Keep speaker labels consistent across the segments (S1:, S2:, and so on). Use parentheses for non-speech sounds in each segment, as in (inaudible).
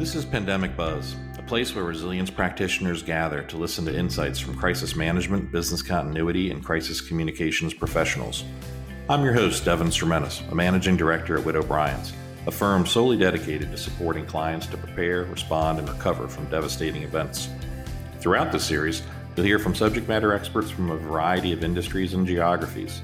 S1: This is Pandemic Buzz, a place where resilience practitioners gather to listen to insights from crisis management, business continuity, and crisis communications professionals. I'm your host, Devin Sermenis, a managing director at Witt O'Brien's, a firm solely dedicated to supporting clients to prepare, respond, and recover from devastating events. Throughout this series, you'll hear from subject matter experts from a variety of industries and geographies.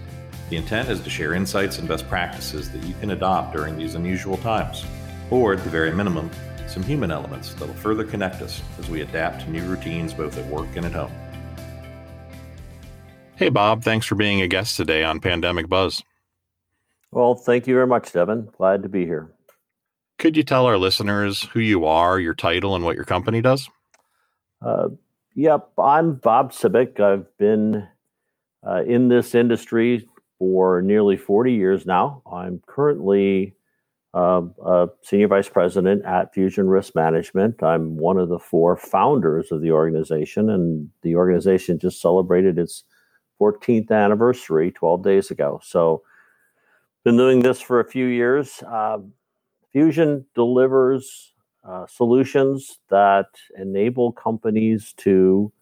S1: The intent is to share insights and best practices that you can adopt during these unusual times, or at the very minimum, some human elements that will further connect us as we adapt to new routines both at work and at home. Hey, Bob, thanks for being a guest today on Pandemic Buzz.
S2: Well, thank you very much, Devin. Glad to be here.
S1: Could you tell our listeners who you are, your title, and what your company does?
S2: Uh, yep, I'm Bob Sibik. I've been uh, in this industry for nearly 40 years now. I'm currently uh, a senior vice president at Fusion Risk Management. I'm one of the four founders of the organization, and the organization just celebrated its 14th anniversary 12 days ago. So, been doing this for a few years. Uh, Fusion delivers uh, solutions that enable companies to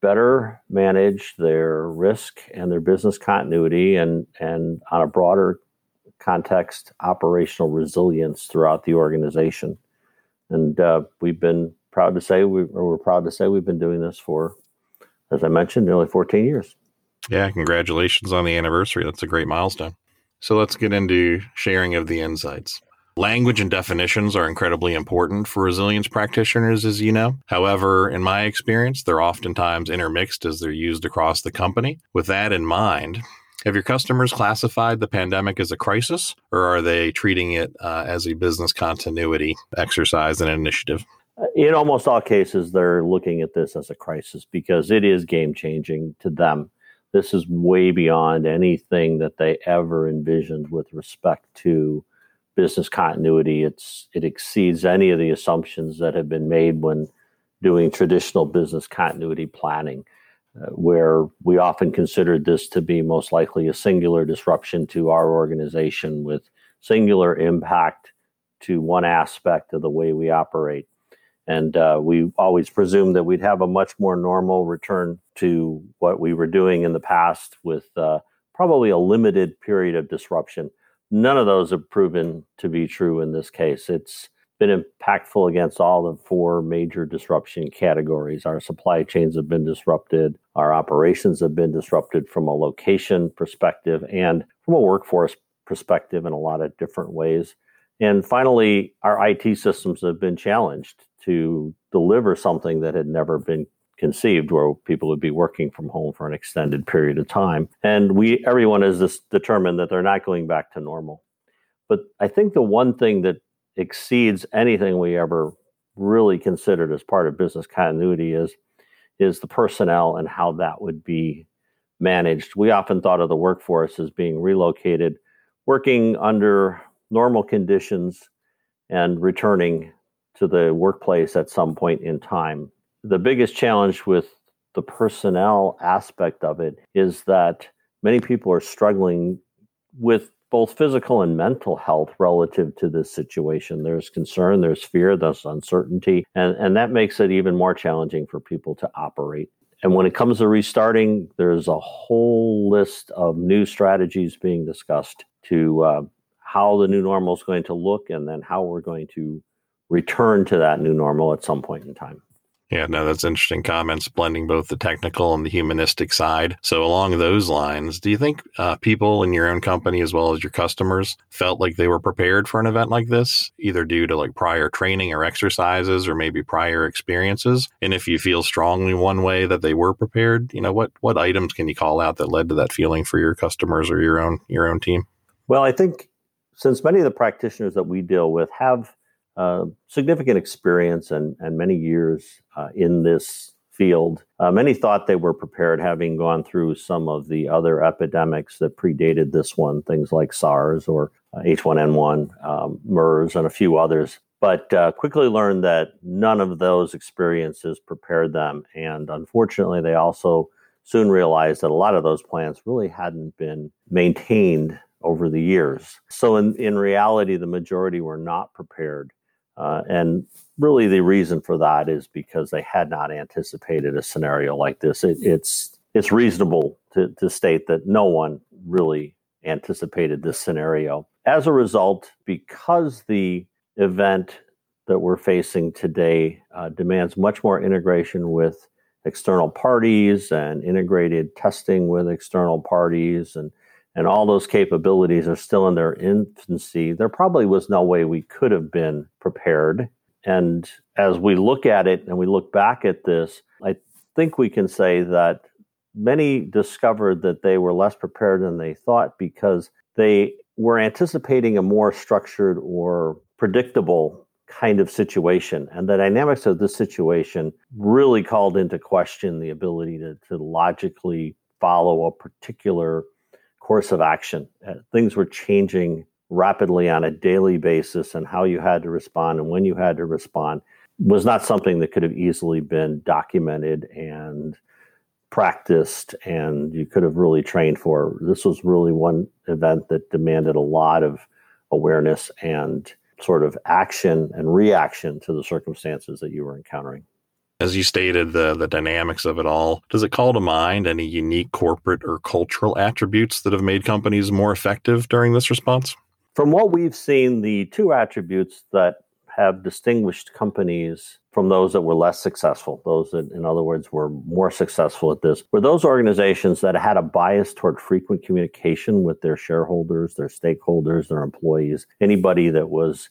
S2: better manage their risk and their business continuity and, and on a broader context, operational resilience throughout the organization. And uh, we've been proud to say, we, we're proud to say we've been doing this for, as I mentioned, nearly 14 years.
S1: Yeah, congratulations on the anniversary. That's a great milestone. So let's get into sharing of the insights. Language and definitions are incredibly important for resilience practitioners, as you know. However, in my experience, they're oftentimes intermixed as they're used across the company. With that in mind, have your customers classified the pandemic as a crisis, or are they treating it uh, as a business continuity exercise and initiative?
S2: In almost all cases, they're looking at this as a crisis because it is game changing to them. This is way beyond anything that they ever envisioned with respect to business continuity. It's it exceeds any of the assumptions that have been made when doing traditional business continuity planning, where we often considered this to be most likely a singular disruption to our organization with singular impact to one aspect of the way we operate. And uh, we always presumed that we'd have a much more normal return to what we were doing in the past with uh, probably a limited period of disruption None of those have proven to be true in this case. It's been impactful against all the four major disruption categories. Our supply chains have been disrupted, our operations have been disrupted from a location perspective and from a workforce perspective in a lot of different ways. And finally, our IT systems have been challenged to deliver something that had never been conceived where people would be working from home for an extended period of time and we everyone has determined that they're not going back to normal but i think the one thing that exceeds anything we ever really considered as part of business continuity is is the personnel and how that would be managed. We often thought of the workforce as being relocated working under normal conditions and returning to the workplace at some point in time. The biggest challenge with the personnel aspect of it is that many people are struggling with both physical and mental health relative to this situation. There's concern, there's fear, there's uncertainty, and, and that makes it even more challenging for people to operate. And when it comes to restarting, there's a whole list of new strategies being discussed to uh, how the new normal is going to look and then how we're going to return to that new normal at some point in time.
S1: Yeah, no, that's interesting comments, blending both the technical and the humanistic side. So, along those lines, do you think uh, people in your own company, as well as your customers, felt like they were prepared for an event like this, either due to like prior training or exercises, or maybe prior experiences? And if you feel strongly one way that they were prepared, you know, what what items can you call out that led to that feeling for your customers or your own your own team?
S2: Well, I think since many of the practitioners that we deal with have uh, significant experience and, and many years uh, in this field. Uh, many thought they were prepared, having gone through some of the other epidemics that predated this one, things like SARS or H1N1, uh, um, MERS, and a few others. But uh, quickly learned that none of those experiences prepared them. And unfortunately, they also soon realized that a lot of those plans really hadn't been maintained over the years. So, in, in reality, the majority were not prepared Uh, and really, the reason for that is because they had not anticipated a scenario like this. It, it's it's reasonable to, to state that no one really anticipated this scenario. As a result, because the event that we're facing today uh, demands much more integration with external parties and integrated testing with external parties and and all those capabilities are still in their infancy there probably was no way we could have been prepared and as we look at it and we look back at this i think we can say that many discovered that they were less prepared than they thought because they were anticipating a more structured or predictable kind of situation. And the dynamics of this situation really called into question the ability to, to logically follow a particular course of action. Uh, things were changing rapidly on a daily basis, and how you had to respond and when you had to respond was not something that could have easily been documented and practiced and you could have really trained for. This was really one event that demanded a lot of awareness and sort of action and reaction to the circumstances that you were encountering.
S1: As you stated, the the dynamics of it all, does it call to mind any unique corporate or cultural attributes that have made companies more effective during this response?
S2: From what we've seen, the two attributes that have distinguished companies from those that were less successful, those that, in other words, were more successful at this, were those organizations that had a bias toward frequent communication with their shareholders, their stakeholders, their employees, anybody that was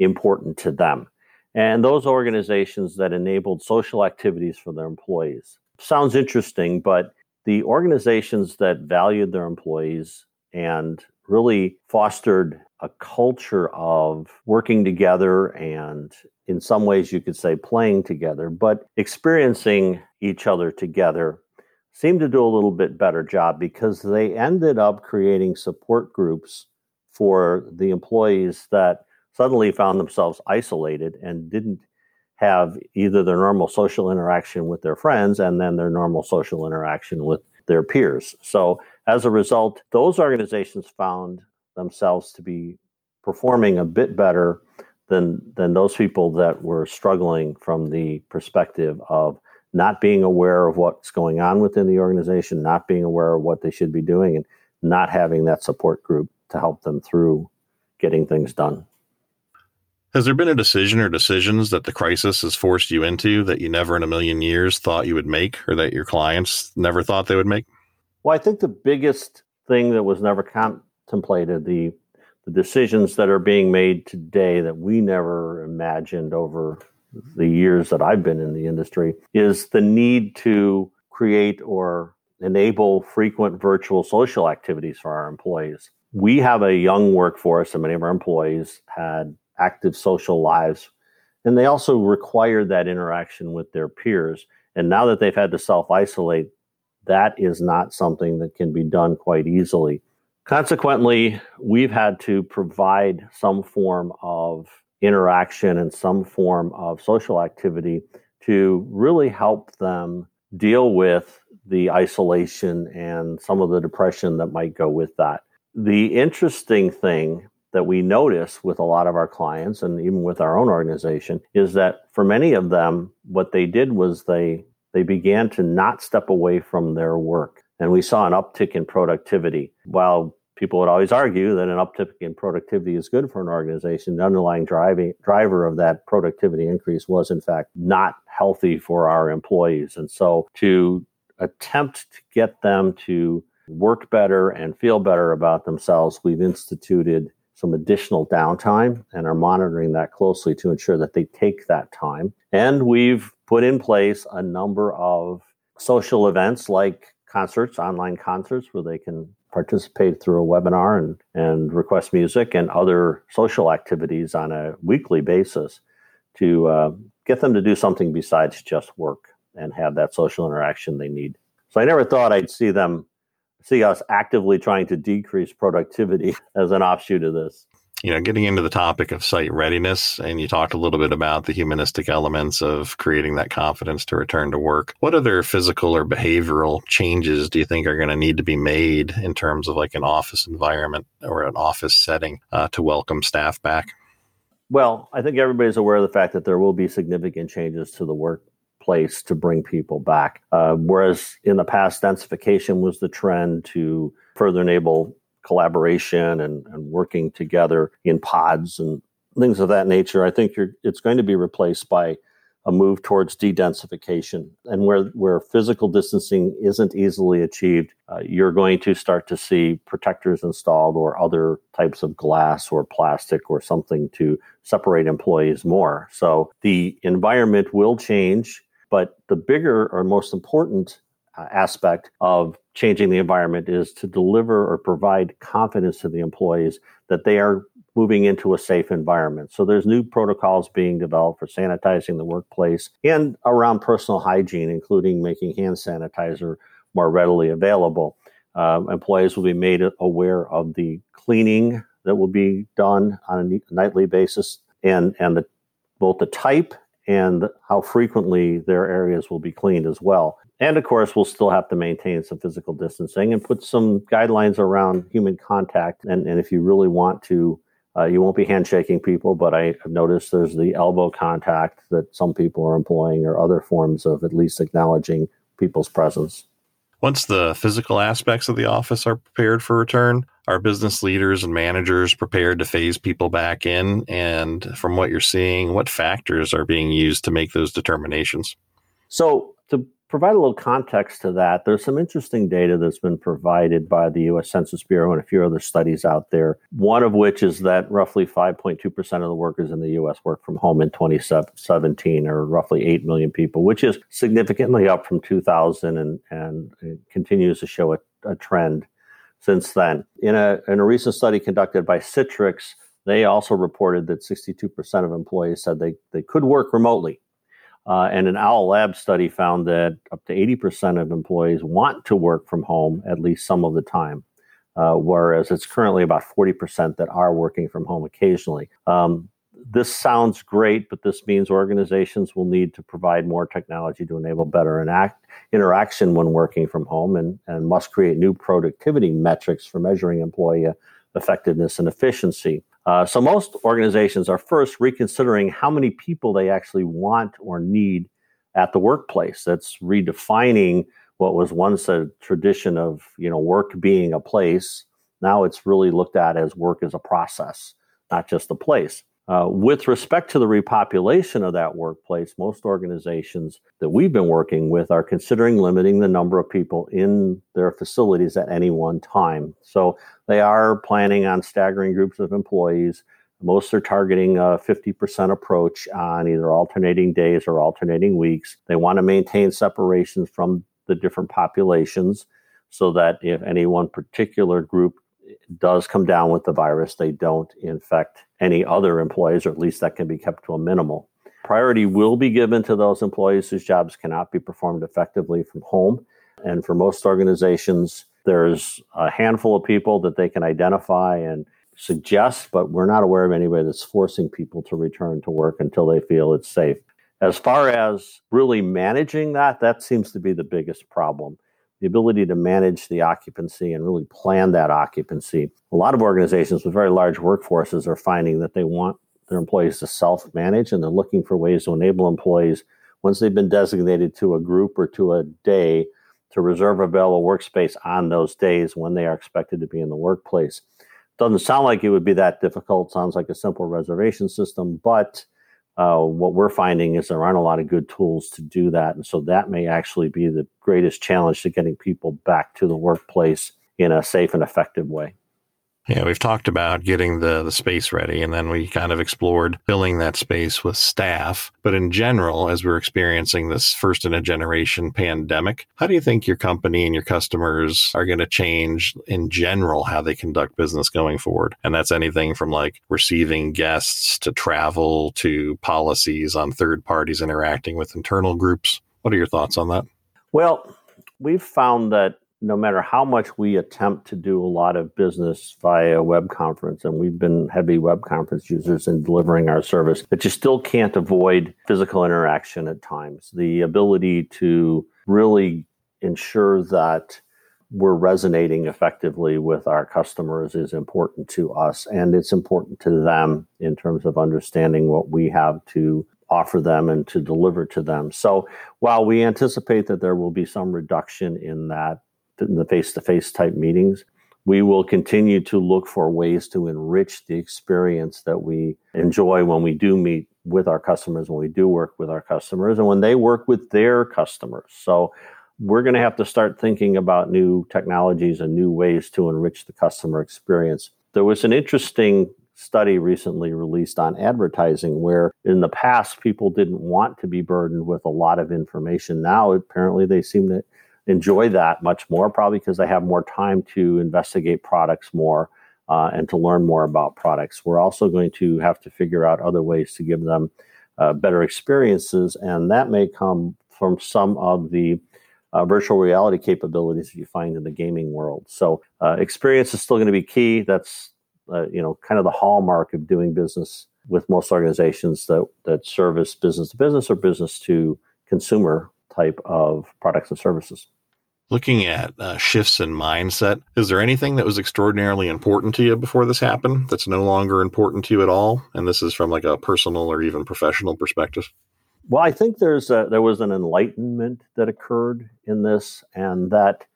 S2: important to them. And those organizations that enabled social activities for their employees. Sounds interesting, but the organizations that valued their employees and really fostered a culture of working together and in some ways you could say playing together but experiencing each other together seemed to do a little bit better job because they ended up creating support groups for the employees that suddenly found themselves isolated and didn't have either their normal social interaction with their friends and then their normal social interaction with their peers. So as a result, those organizations found themselves to be performing a bit better than than those people that were struggling from the perspective of not being aware of what's going on within the organization, not being aware of what they should be doing, and not having that support group to help them through getting things done.
S1: Has there been a decision or decisions that the crisis has forced you into that you never in a million years thought you would make or that your clients never thought they would make?
S2: Well, I think the biggest thing that was never contemplated, the the decisions that are being made today that we never imagined over the years that I've been in the industry is the need to create or enable frequent virtual social activities for our employees. We have a young workforce, and many of our employees had active social lives, and they also require that interaction with their peers. And now that they've had to self isolate, that is not something that can be done quite easily. Consequently, we've had to provide some form of interaction and some form of social activity to really help them deal with the isolation and some of the depression that might go with that. The interesting thing that we notice with a lot of our clients and even with our own organization is that for many of them what they did was they they began to not step away from their work and we saw an uptick in productivity. While people would always argue that an uptick in productivity is good for an organization, the underlying driving driver of that productivity increase was in fact not healthy for our employees. And so to attempt to get them to work better and feel better about themselves, we've instituted some additional downtime and are monitoring that closely to ensure that they take that time. And we've put in place a number of social events like concerts, online concerts, where they can participate through a webinar and, and request music and other social activities on a weekly basis to uh, get them to do something besides just work and have that social interaction they need. So I never thought I'd see them see us actively trying to decrease productivity (laughs) as an offshoot of this
S1: you know, getting into the topic of site readiness, and you talked a little bit about the humanistic elements of creating that confidence to return to work. What other physical or behavioral changes do you think are going to need to be made in terms of like an office environment or an office setting uh, to welcome staff back?
S2: Well, I think everybody's aware of the fact that there will be significant changes to the workplace to bring people back. Uh, whereas in the past, densification was the trend to further enable collaboration and, and working together in pods and things of that nature. I think it's going to be replaced by a move towards de-densification and where where physical distancing isn't easily achieved uh, you're going to start to see protectors installed or other types of glass or plastic or something to separate employees more so the environment will change but the bigger or most important uh, aspect of changing the environment is to deliver or provide confidence to the employees that they are moving into a safe environment. So there's new protocols being developed for sanitizing the workplace and around personal hygiene, including making hand sanitizer more readily available. Um, employees will be made aware of the cleaning that will be done on a nightly basis and and the, both the type and how frequently their areas will be cleaned as well. And of course, we'll still have to maintain some physical distancing and put some guidelines around human contact. And, and if you really want to uh, you won't be handshaking people, but I have noticed there's the elbow contact that some people are employing or other forms of at least acknowledging people's presence.
S1: Once the physical aspects of the office are prepared for return, are business leaders and managers prepared to phase people back in? And from what you're seeing, what factors are being used to make those determinations?
S2: So, to provide a little context to that, there's some interesting data that's been provided by the US Census Bureau and a few other studies out there. One of which is that roughly 5.2% of the workers in the US work from home in 2017, or roughly 8 million people, which is significantly up from 2000 and, and continues to show a, a trend since then. In a, in a recent study conducted by Citrix, they also reported that 62% of employees said they, they could work remotely uh, and an Owl Lab study found that up to 80% of employees want to work from home at least some of the time, uh, whereas it's currently about 40% that are working from home occasionally. Um, this sounds great, but this means organizations will need to provide more technology to enable better interaction when working from home and, and must create new productivity metrics for measuring employee effectiveness and efficiency. Uh, so most organizations are first reconsidering how many people they actually want or need at the workplace. That's redefining what was once a tradition of you know work being a place. Now it's really looked at as work as a process, not just a place. Uh, with respect to the repopulation of that workplace, most organizations that we've been working with are considering limiting the number of people in their facilities at any one time. So they are planning on staggering groups of employees. Most are targeting a 50% approach on either alternating days or alternating weeks. They want to maintain separations from the different populations so that if any one particular group does come down with the virus, they don't infect any other employees, or at least that can be kept to a minimal. Priority will be given to those employees whose jobs cannot be performed effectively from home. And for most organizations, there's a handful of people that they can identify and suggest, but we're not aware of anybody that's forcing people to return to work until they feel it's safe. As far as really managing that, that seems to be the biggest problem the ability to manage the occupancy and really plan that occupancy. A lot of organizations with very large workforces are finding that they want their employees to self manage and they're looking for ways to enable employees, once they've been designated to a group or to a day, to reserve available workspace on those days when they are expected to be in the workplace. Doesn't sound like it would be that difficult. Sounds like a simple reservation system, but uh, what we're finding is there aren't a lot of good tools to do that. And so that may actually be the greatest challenge to getting people back to the workplace in a safe and effective way.
S1: Yeah, we've talked about getting the, the space ready, and then we kind of explored filling that space with staff. But in general, as we're experiencing this first in a generation pandemic, how do you think your company and your customers are going to change in general how they conduct business going forward? And that's anything from like receiving guests to travel to policies on third parties interacting with internal groups. What are your thoughts on that?
S2: Well, we've found that no matter how much we attempt to do a lot of business via web conference, and we've been heavy web conference users in delivering our service, that you still can't avoid physical interaction at times. The ability to really ensure that we're resonating effectively with our customers is important to us and it's important to them in terms of understanding what we have to offer them and to deliver to them. So while we anticipate that there will be some reduction in that the face-to-face type meetings, we will continue to look for ways to enrich the experience that we enjoy when we do meet with our customers, when we do work with our customers, and when they work with their customers. So we're going to have to start thinking about new technologies and new ways to enrich the customer experience. There was an interesting study recently released on advertising where in the past people didn't want to be burdened with a lot of information. Now, apparently, they seem to enjoy that much more, probably because they have more time to investigate products more uh, and to learn more about products. We're also going to have to figure out other ways to give them uh, better experiences, and that may come from some of the uh, virtual reality capabilities that you find in the gaming world. So, uh, experience is still going to be key. That's uh, you know kind of the hallmark of doing business with most organizations that that service business to business or business to consumer type of products and services.
S1: Looking at uh, shifts in mindset, is there anything that was extraordinarily important to you before this happened that's no longer important to you at all? And this is from like a personal or even professional perspective.
S2: Well, I think there's a, there was an enlightenment that occurred in this, and that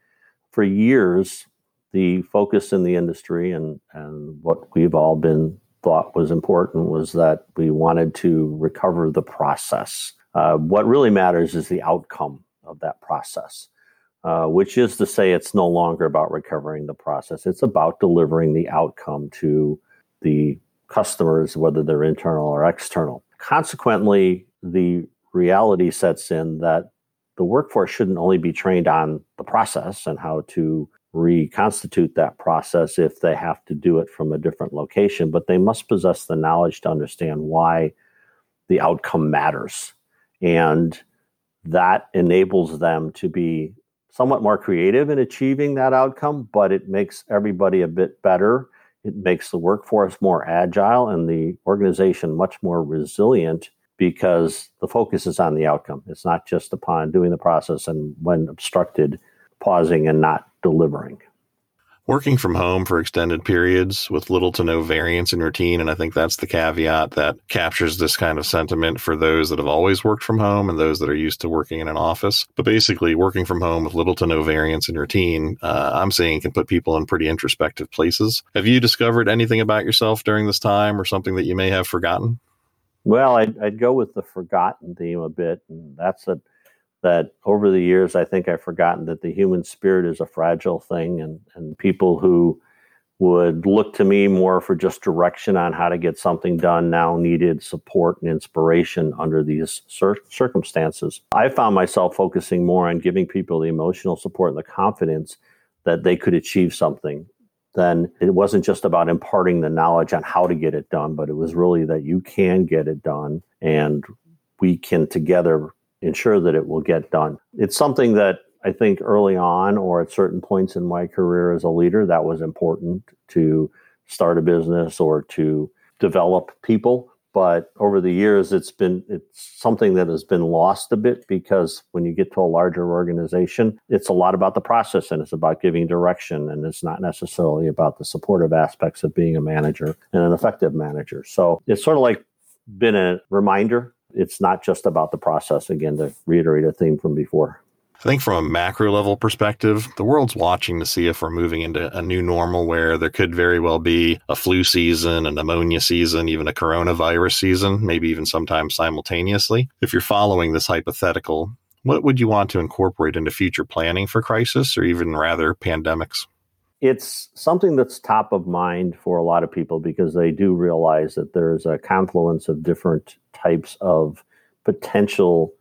S2: for years the focus in the industry and and what we've all been thought was important was that we wanted to recover the process. Uh, what really matters is the outcome of that process, uh, which is to say, it's no longer about recovering the process. It's about delivering the outcome to the customers, whether they're internal or external. Consequently, the reality sets in that the workforce shouldn't only be trained on the process and how to reconstitute that process if they have to do it from a different location, but they must possess the knowledge to understand why the outcome matters. And that enables them to be somewhat more creative in achieving that outcome, but it makes everybody a bit better. It makes the workforce more agile and the organization much more resilient because the focus is on the outcome. It's not just upon doing the process and when obstructed, pausing and not delivering.
S1: Working from home for extended periods with little to no variance in routine. And I think that's the caveat that captures this kind of sentiment for those that have always worked from home and those that are used to working in an office. But basically, working from home with little to no variance in routine, uh, I'm saying can put people in pretty introspective places. Have you discovered anything about yourself during this time or something that you may have forgotten?
S2: Well, I'd, I'd go with the forgotten theme a bit, and that's that that over the years I think I've forgotten that the human spirit is a fragile thing, and and people who would look to me more for just direction on how to get something done now needed support and inspiration under these cir- circumstances. I found myself focusing more on giving people the emotional support and the confidence that they could achieve something then it wasn't just about imparting the knowledge on how to get it done, but it was really that you can get it done and we can together ensure that it will get done. It's something that I think early on or at certain points in my career as a leader, that was important to start a business or to develop people but over the years it's been it's something that has been lost a bit because when you get to a larger organization it's a lot about the process and it's about giving direction and it's not necessarily about the supportive aspects of being a manager and an effective manager so it's sort of like been a reminder it's not just about the process again to reiterate a theme from before
S1: I think from a macro level perspective, the world's watching to see if we're moving into a new normal where there could very well be a flu season, a pneumonia season, even a coronavirus season, maybe even sometimes simultaneously. If you're following this hypothetical, what would you want to incorporate into future planning for crisis or even rather pandemics?
S2: It's something that's top of mind for a lot of people because they do realize that there's a confluence of different types of potential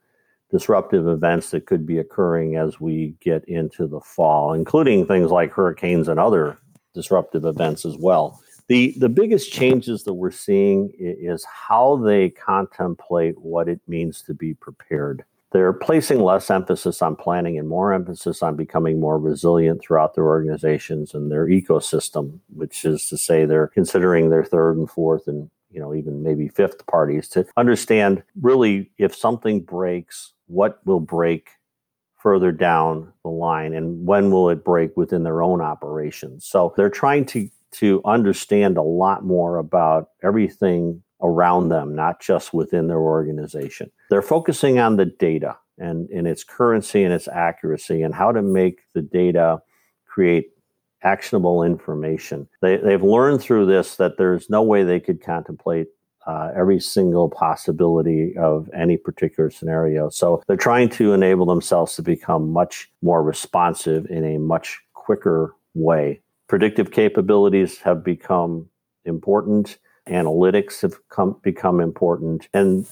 S2: disruptive events that could be occurring as we get into the fall, including things like hurricanes and other disruptive events as well. The, the biggest changes that we're seeing is how they contemplate what it means to be prepared. They're placing less emphasis on planning and more emphasis on becoming more resilient throughout their organizations and their ecosystem, which is to say they're considering their third and fourth and you know even maybe fifth parties to understand really if something breaks what will break further down the line and when will it break within their own operations. So they're trying to to understand a lot more about everything around them, not just within their organization. They're focusing on the data and, and its currency and its accuracy and how to make the data create actionable information. They, they've learned through this that there's no way they could contemplate uh, every single possibility of any particular scenario. So they're trying to enable themselves to become much more responsive in a much quicker way. Predictive capabilities have become important. Analytics have come, become important. And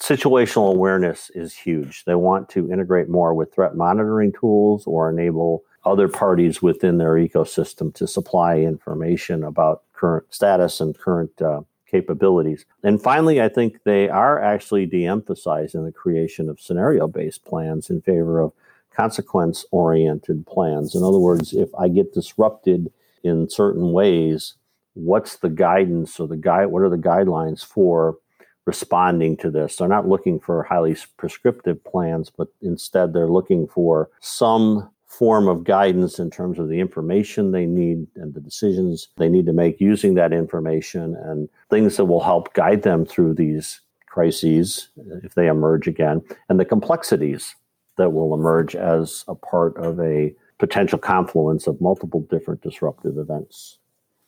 S2: situational awareness is huge. They want to integrate more with threat monitoring tools or enable other parties within their ecosystem to supply information about current status and current uh, capabilities. And finally, I think they are actually de emphasizing the creation of scenario based plans in favor of consequence oriented plans. In other words, if I get disrupted in certain ways, what's the guidance or the guide what are the guidelines for responding to this they're not looking for highly prescriptive plans but instead they're looking for some form of guidance in terms of the information they need and the decisions they need to make using that information and things that will help guide them through these crises if they emerge again and the complexities that will emerge as a part of a potential confluence of multiple different disruptive events.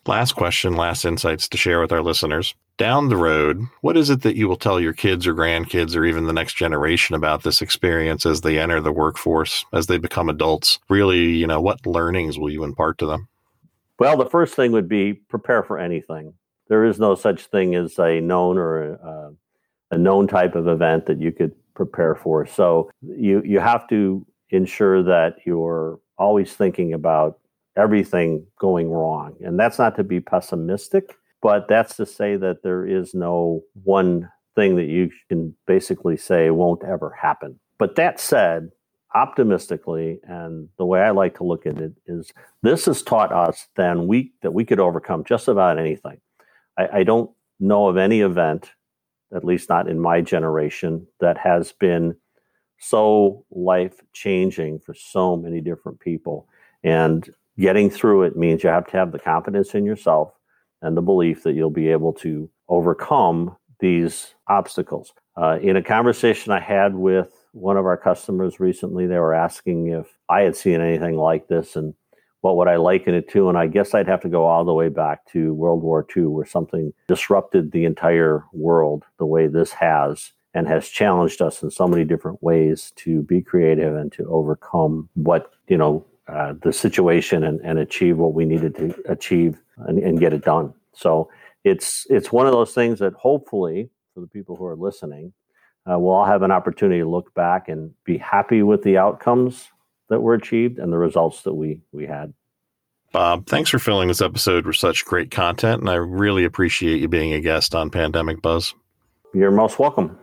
S1: Last question, last insights to share with our listeners. Down the road, what is it that you will tell your kids or grandkids or even the next generation about this experience as they enter the workforce, as they become adults? Really, you know, what learnings will you impart to them?
S2: Well, the first thing would be prepare for anything. There is no such thing as a known or a, a known type of event that you could prepare for. So you you have to ensure that you're always thinking about everything going wrong. And that's not to be pessimistic, but that's to say that there is no one thing that you can basically say won't ever happen. But that said, optimistically, and the way I like to look at it is this has taught us then we that we could overcome just about anything. I, I don't know of any event, at least not in my generation, that has been so life changing for so many different people. And getting through it means you have to have the confidence in yourself and the belief that you'll be able to overcome these obstacles. Uh, in a conversation I had with one of our customers recently, they were asking if I had seen anything like this and what would I liken it to? And I guess I'd have to go all the way back to World War II, where something disrupted the entire world the way this has and has challenged us in so many different ways to be creative and to overcome what you know uh, the situation and, and achieve what we needed to achieve and, and get it done so it's it's one of those things that hopefully for the people who are listening uh, we'll all have an opportunity to look back and be happy with the outcomes that were achieved and the results that we we had
S1: Bob, thanks for filling this episode with such great content, and I really appreciate you being a guest on Pandemic Buzz.
S2: You're most welcome.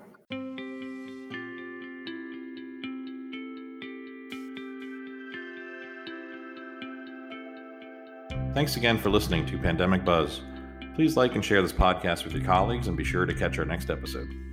S1: Thanks again for listening to Pandemic Buzz. Please like and share this podcast with your colleagues and be sure to catch our next episode.